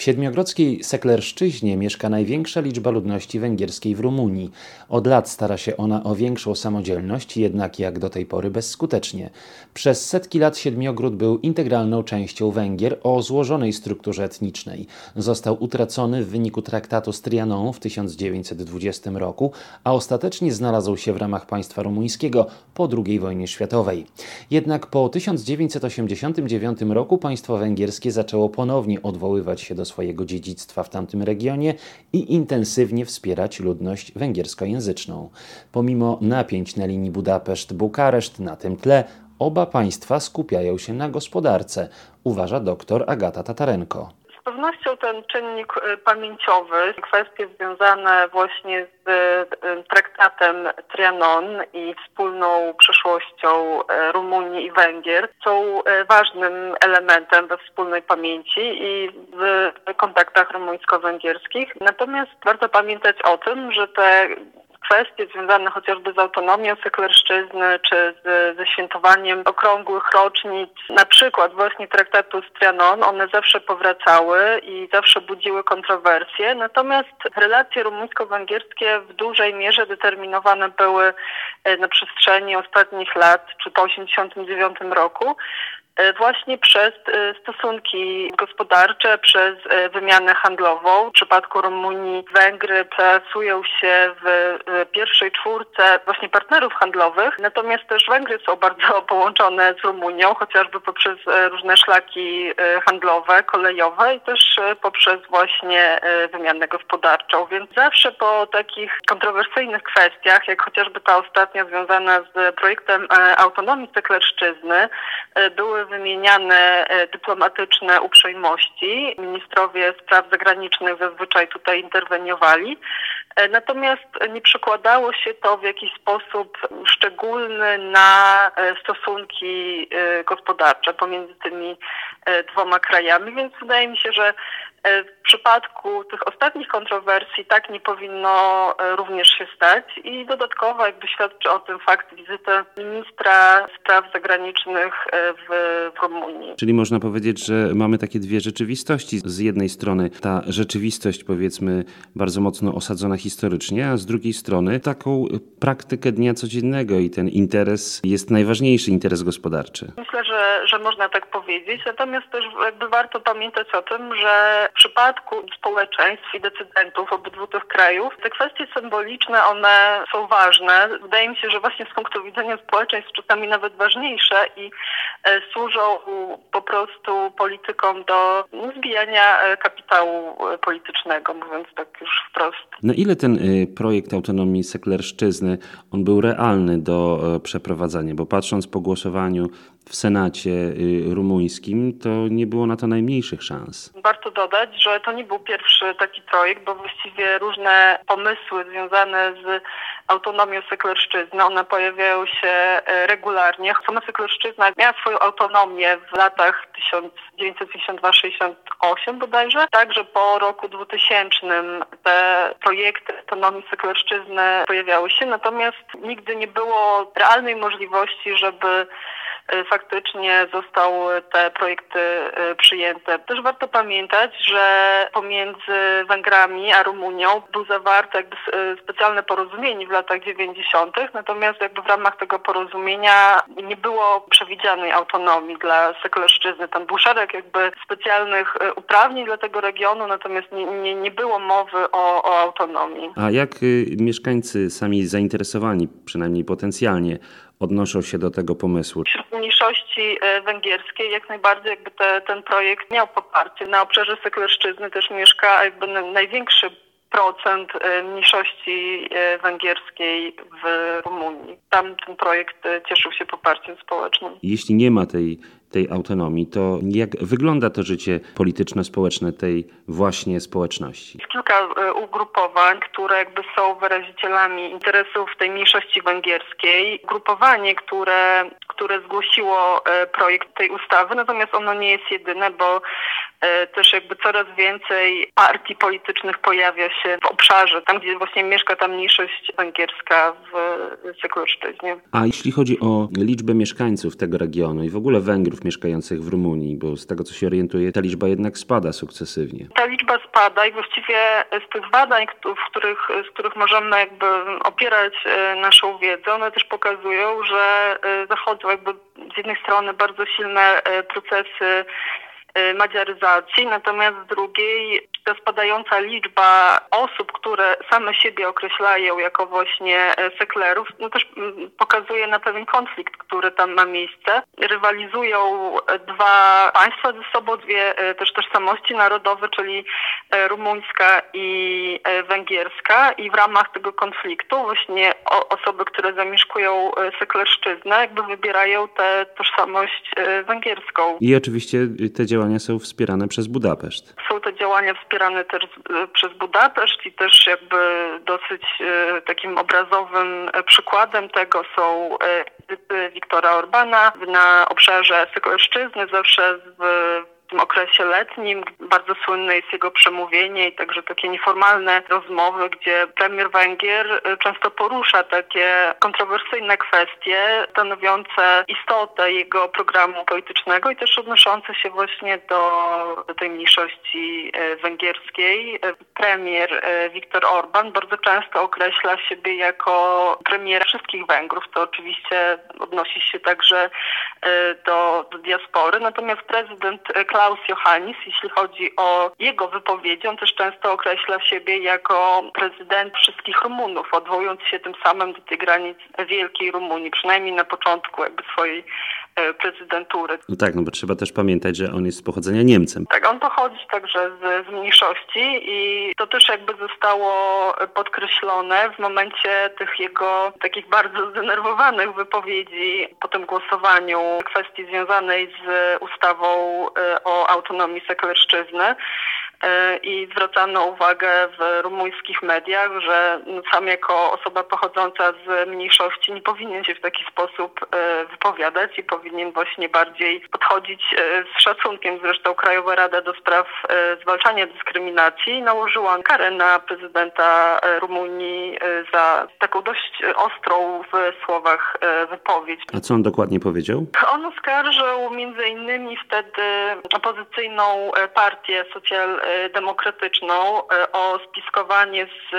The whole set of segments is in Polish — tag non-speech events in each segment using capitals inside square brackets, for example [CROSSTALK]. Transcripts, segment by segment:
W siedmiogrodzkiej Seklerszczyźnie mieszka największa liczba ludności węgierskiej w Rumunii. Od lat stara się ona o większą samodzielność, jednak jak do tej pory bezskutecznie. Przez setki lat Siedmiogród był integralną częścią Węgier o złożonej strukturze etnicznej. Został utracony w wyniku traktatu z Trianon w 1920 roku, a ostatecznie znalazł się w ramach państwa rumuńskiego po II wojnie światowej. Jednak po 1989 roku państwo węgierskie zaczęło ponownie odwoływać się do swojego dziedzictwa w tamtym regionie i intensywnie wspierać ludność węgierskojęzyczną. Pomimo napięć na linii Budapeszt-Bukareszt na tym tle, oba państwa skupiają się na gospodarce, uważa dr Agata Tatarenko pewnością ten czynnik y, pamięciowy, kwestie związane właśnie z y, traktatem Trianon i wspólną przyszłością y, Rumunii i Węgier są ważnym elementem we wspólnej pamięci i w kontaktach rumuńsko-węgierskich. Natomiast warto pamiętać o tym, że te kwestie związane chociażby z autonomią Seklerszczyzny, czy z, ze świętowaniem okrągłych rocznic, na przykład właśnie traktatu z Trianon, one zawsze powracały i zawsze budziły kontrowersje. Natomiast relacje rumuńsko-węgierskie w dużej mierze determinowane były e, na przestrzeni ostatnich lat, czy po 1989 roku, właśnie przez e, stosunki gospodarcze, przez e, wymianę handlową. W przypadku Rumunii Węgry plasują się w pierwszej czwórce właśnie partnerów handlowych, natomiast też Węgry są bardzo [LAUGHS] połączone z Rumunią, chociażby poprzez różne szlaki handlowe, kolejowe i też poprzez właśnie wymianę gospodarczą. Więc zawsze po takich kontrowersyjnych kwestiach, jak chociażby ta ostatnia związana z projektem autonomii Seklerszczyzny, były wymieniane e, dyplomatyczne uprzejmości. Ministrowie spraw zagranicznych zazwyczaj tutaj interweniowali. E, natomiast nie przekładało się to w jakiś sposób szczególny na e, stosunki gospodarcze pomiędzy tymi dwoma krajami, więc wydaje mi się, że w przypadku tych ostatnich kontrowersji tak nie powinno e, również się stać i dodatkowo jakby świadczy o tym fakt wizyty ministra spraw zagranicznych e, w, w Rumunii. Czyli można powiedzieć, że mamy takie dwie rzeczywistości. Z jednej strony ta rzeczywistość powiedzmy bardzo mocno osadzona historycznie, a z drugiej strony taką praktykę dnia codziennego i ten interes jest najważniejszy, interes gospodarczy. Myślę, że, że można tak powiedzieć, natomiast też jakby warto pamiętać o tym, że w przypadku społeczeństw i decydentów obydwu tych krajów te kwestie symboliczne, one są ważne. Wydaje mi się, że właśnie z punktu widzenia społeczeństw czasami nawet ważniejsze i e, służą po prostu politykom do zbijania e, kapitału e, politycznego, mówiąc tak już wprost. Na ile ten projekt autonomii seklerszczyzny, on był realny do przeprowadzania? Bo patrząc po głosowaniu w Senacie y, rumuńskim, to nie było na to najmniejszych szans. Warto dodać, że to nie był pierwszy taki projekt, bo właściwie różne pomysły związane z autonomią Seklerszczyzny, one pojawiają się e, regularnie. Sama Seklerszczyzna miała swoją autonomię w latach 1952-68 bodajże. Także po roku 2000 te projekty autonomii Seklerszczyzny pojawiały się, natomiast nigdy nie było realnej możliwości, żeby faktycznie zostały te projekty e, przyjęte. Też warto pamiętać, że pomiędzy Węgrami a Rumunią był zawarte jakby e, specjalne porozumienie w latach 90., natomiast jakby w ramach tego porozumienia nie było przewidzianej autonomii dla Sekoleszczyzny. Tam był szereg jakby specjalnych uprawnień dla tego regionu, natomiast nie, nie, nie było mowy o, o autonomii. A jak y, mieszkańcy sami zainteresowani, przynajmniej potencjalnie, odnoszą się do tego pomysłu? Wśród mniejszości e, węgierskiej jak najbardziej jakby te, ten projekt miał poparcie. Na obszarze Seklerszczyzny też mieszka jakby największy procent e, mniejszości e, węgierskiej w Rumunii. Tam ten projekt cieszył się poparciem społecznym. Jeśli nie ma tej tej autonomii, to jak wygląda to życie polityczno-społeczne tej właśnie społeczności? Jest kilka e, ugrupowań, które jakby są wyrazicielami interesów tej mniejszości węgierskiej. Grupowanie, które, które zgłosiło e, projekt tej ustawy, natomiast ono nie jest jedyne, bo e, też jakby coraz więcej partii politycznych pojawia się w obszarze, tam gdzie właśnie mieszka ta mniejszość węgierska w Sekulszczyźnie. A jeśli chodzi o liczbę mieszkańców tego regionu i w ogóle Węgrów mieszkających w Rumunii, bo z tego co się orientuję, ta liczba jednak spada sukcesywnie. Ta liczba spada i właściwie z tych badań, w których, z których możemy jakby opierać e, naszą wiedzę, one też pokazują, że e, zachodzą jakby z jednej strony bardzo silne e, procesy madziaryzacji, natomiast z drugiej ta spadająca liczba osób, które same siebie określają jako właśnie e, seklerów, no też pokazuje na pewien konflikt, który tam ma miejsce. Rywalizują dwa państwa ze sobą, dwie e, też tożsamości narodowe, czyli e, rumuńska i węgierska i w ramach tego konfliktu właśnie osoby, które zamieszkują seklerszczyznę, jakby wybierają tę tożsamość węgierską. I oczywiście te działania działania są wspierane przez Budapeszt. Są to działania wspierane też e, przez Budapeszt i też jakby dosyć e, takim obrazowym e, przykładem tego są wizyty Wiktora Orbana na obszarze Sekolszczyzny, zawsze w tym okresie letnim. Bardzo słynne jest jego przemówienie i także takie nieformalne rozmowy, gdzie premier Węgier y, często porusza takie kontrowersyjne kwestie stanowiące istotę jego programu politycznego i też odnoszące się właśnie do, do tej mniejszości y, węgierskiej. Premier Viktor y, Orban bardzo często określa siebie jako premier wszystkich Węgrów. To oczywiście odnosi się także do, do diaspory. Natomiast prezydent Klaus Klaus Johannis, jeśli chodzi o jego wypowiedzi. On też często określa siebie jako prezydent wszystkich Rumunów, odwołując się tym samym do tej granic wielkiej Rumunii, przynajmniej na początku jakby swojej prezydentury. No tak, no bo trzeba też pamiętać, że on jest z pochodzenia Niemcem. Tak, on pochodzi także z, z mniejszości i to też jakby zostało podkreślone w momencie tych jego takich bardzo zdenerwowanych wypowiedzi po tym głosowaniu kwestii związanej z ustawą e, o o autonomii Seklerszczyzny. E, i zwracano uwagę w rumuńskich mediach, że sam jako osoba pochodząca z mniejszości nie powinien się w taki sposób e, wypowiadać i powinien właśnie bardziej podchodzić e, z szacunkiem. Zresztą Krajowa Rada do Spraw Zwalczania Dyskryminacji nałożyła karę na prezydenta Rumunii za taką dość ostrą w słowach wypowiedź. A co on dokładnie powiedział? On oskarżył między innymi wtedy opozycyjną partię socjal demokratyczną e, o spiskowanie z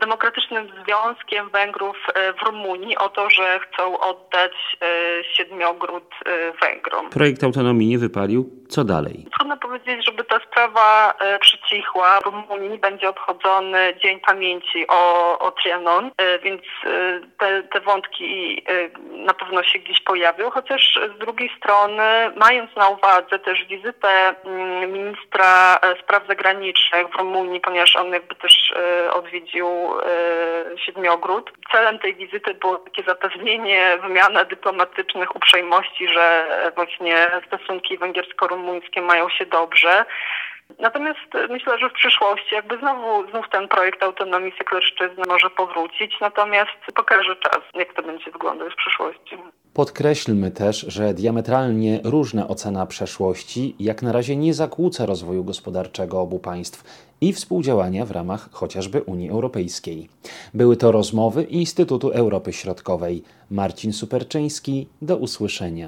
Demokratycznym Związkiem Węgrów e, w Rumunii o to, że chcą oddać e, Siedmiogród Węgrom. Projekt autonomii nie wypalił. Co dalej? Trudno powiedzieć, żeby ta sprawa przycichła. W Rumunii będzie obchodzony Dzień Pamięci o, o Trianon, więc te, te wątki na pewno się gdzieś pojawią, chociaż z drugiej strony, mając na uwadze też wizytę mm, ministra spraw zagranicznych zagranicznych w Rumunii, ponieważ on jakby też e, odwiedził e, Siedmiogród. Celem tej wizyty było takie zapewnienie wymiany dyplomatycznych uprzejmości, że właśnie stosunki węgiersko-rumuńskie mają się dobrze. Natomiast myślę, że w przyszłości jakby znowu znów ten projekt autonomii Seklerszczyzny może powrócić, natomiast pokaże czas, jak to będzie wyglądać w przyszłości. Podkreślmy też, że diametralnie różna ocena przeszłości jak na razie nie zakłóca rozwoju gospodarczego obu państw i współdziałania w ramach chociażby Unii Europejskiej. Były to rozmowy Instytutu Europy Środkowej. Marcin Superczyński, do usłyszenia.